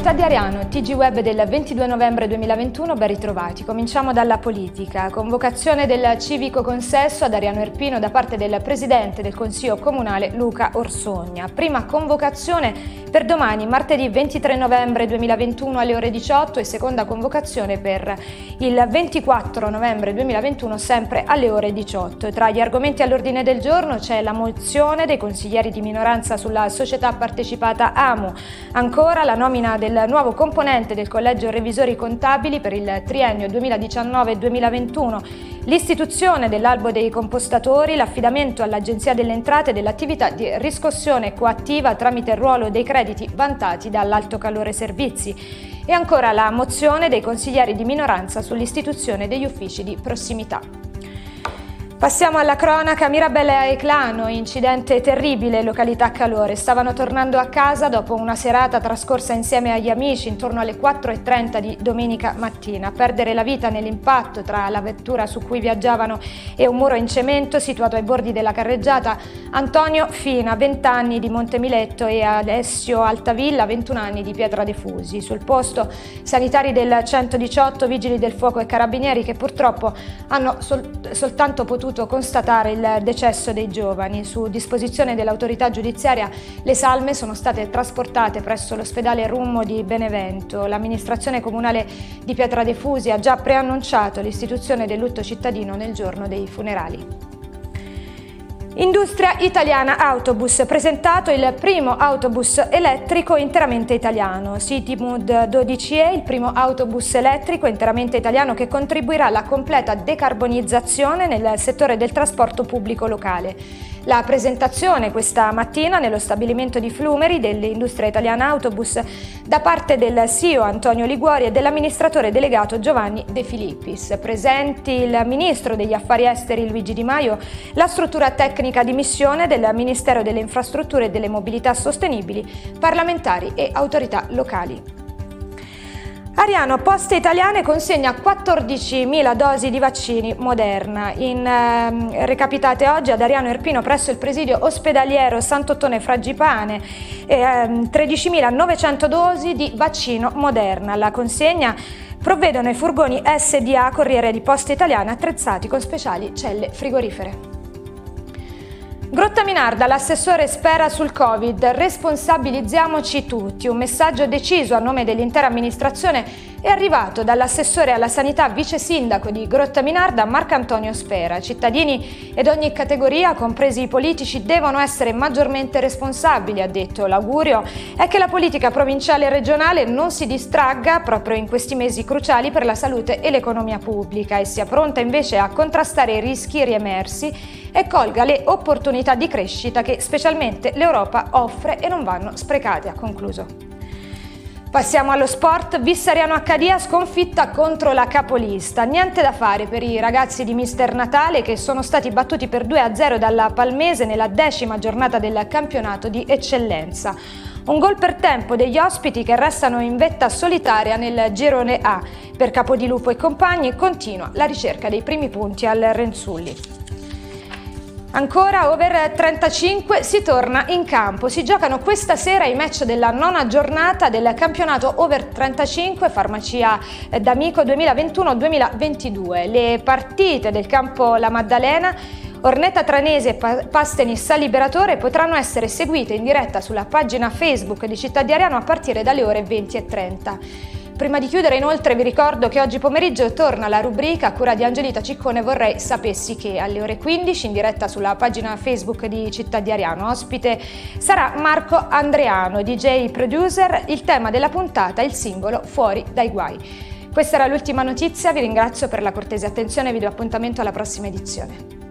Città di Ariano, TG Web del 22 novembre 2021, ben ritrovati. Cominciamo dalla politica. Convocazione del civico consesso ad Ariano Erpino da parte del Presidente del Consiglio Comunale Luca Orsogna. Prima convocazione per domani, martedì 23 novembre 2021 alle ore 18 e seconda convocazione per il 24 novembre 2021 sempre alle ore 18. Tra gli argomenti all'ordine del giorno c'è la mozione dei consiglieri di minoranza sulla società partecipata AMU, ancora la nomina del nuovo componente del Collegio Revisori Contabili per il triennio 2019-2021, l'istituzione dell'albo dei compostatori, l'affidamento all'Agenzia delle Entrate dell'attività di riscossione coattiva tramite il ruolo dei crediti vantati dall'Alto Calore Servizi e ancora la mozione dei consiglieri di minoranza sull'istituzione degli uffici di prossimità. Passiamo alla cronaca. Mirabella e Clano, incidente terribile, località Calore. Stavano tornando a casa dopo una serata trascorsa insieme agli amici intorno alle 4.30 di domenica mattina. Perdere la vita nell'impatto tra la vettura su cui viaggiavano e un muro in cemento situato ai bordi della carreggiata Antonio Fina, 20 anni di Montemiletto e Alessio Altavilla, 21 anni di Pietra de Fusi. Sul posto sanitari del 118, vigili del fuoco e carabinieri che purtroppo hanno sol- soltanto potuto potuto constatare il decesso dei giovani. Su disposizione dell'autorità giudiziaria le salme sono state trasportate presso l'ospedale Rummo di Benevento. L'amministrazione comunale di Pietra de Fusi ha già preannunciato l'istituzione del lutto cittadino nel giorno dei funerali. Industria Italiana Autobus, presentato il primo autobus elettrico interamente italiano. Citymood 12E, il primo autobus elettrico interamente italiano che contribuirà alla completa decarbonizzazione nel settore del trasporto pubblico locale. La presentazione questa mattina nello stabilimento di Flumeri dell'Industria Italiana Autobus da parte del CEO Antonio Liguori e dell'amministratore delegato Giovanni De Filippis. Presenti il Ministro degli Affari Esteri Luigi Di Maio, la struttura tecnica di missione del Ministero delle Infrastrutture e delle Mobilità Sostenibili, parlamentari e autorità locali. Ariano Poste Italiane consegna 14.000 dosi di vaccini Moderna, in, eh, recapitate oggi ad Ariano Erpino presso il presidio ospedaliero Sant'Ottone Fragipane, eh, 13.900 dosi di vaccino Moderna. La consegna provvedono i furgoni SDA Corriere di Poste Italiane attrezzati con speciali celle frigorifere. Grotta Minarda, l'assessore spera sul Covid, responsabilizziamoci tutti. Un messaggio deciso a nome dell'intera amministrazione è arrivato dall'assessore alla sanità vice sindaco di Grotta Minarda Marcantonio Spera. Cittadini ed ogni categoria, compresi i politici, devono essere maggiormente responsabili, ha detto. L'augurio è che la politica provinciale e regionale non si distragga proprio in questi mesi cruciali per la salute e l'economia pubblica e sia pronta invece a contrastare i rischi riemersi e colga le opportunità di crescita che specialmente l'Europa offre e non vanno sprecate, ha concluso. Passiamo allo sport, Vissariano Accadia sconfitta contro la capolista. Niente da fare per i ragazzi di Mister Natale che sono stati battuti per 2-0 dalla Palmese nella decima giornata del campionato di eccellenza. Un gol per tempo degli ospiti che restano in vetta solitaria nel girone A. Per Capodilupo e compagni continua la ricerca dei primi punti al Renzulli. Ancora over 35 si torna in campo, si giocano questa sera i match della nona giornata del campionato over 35 Farmacia d'Amico 2021-2022. Le partite del campo La Maddalena Ornetta Tranese e Pastenis Liberatore potranno essere seguite in diretta sulla pagina Facebook di Città di Ariano a partire dalle ore 20 e 30. Prima di chiudere inoltre vi ricordo che oggi pomeriggio torna la rubrica a cura di Angelita Ciccone Vorrei sapessi che alle ore 15 in diretta sulla pagina Facebook di Città di Ariano ospite sarà Marco Andreano, DJ producer, il tema della puntata il singolo Fuori dai guai. Questa era l'ultima notizia, vi ringrazio per la cortese attenzione e vi do appuntamento alla prossima edizione.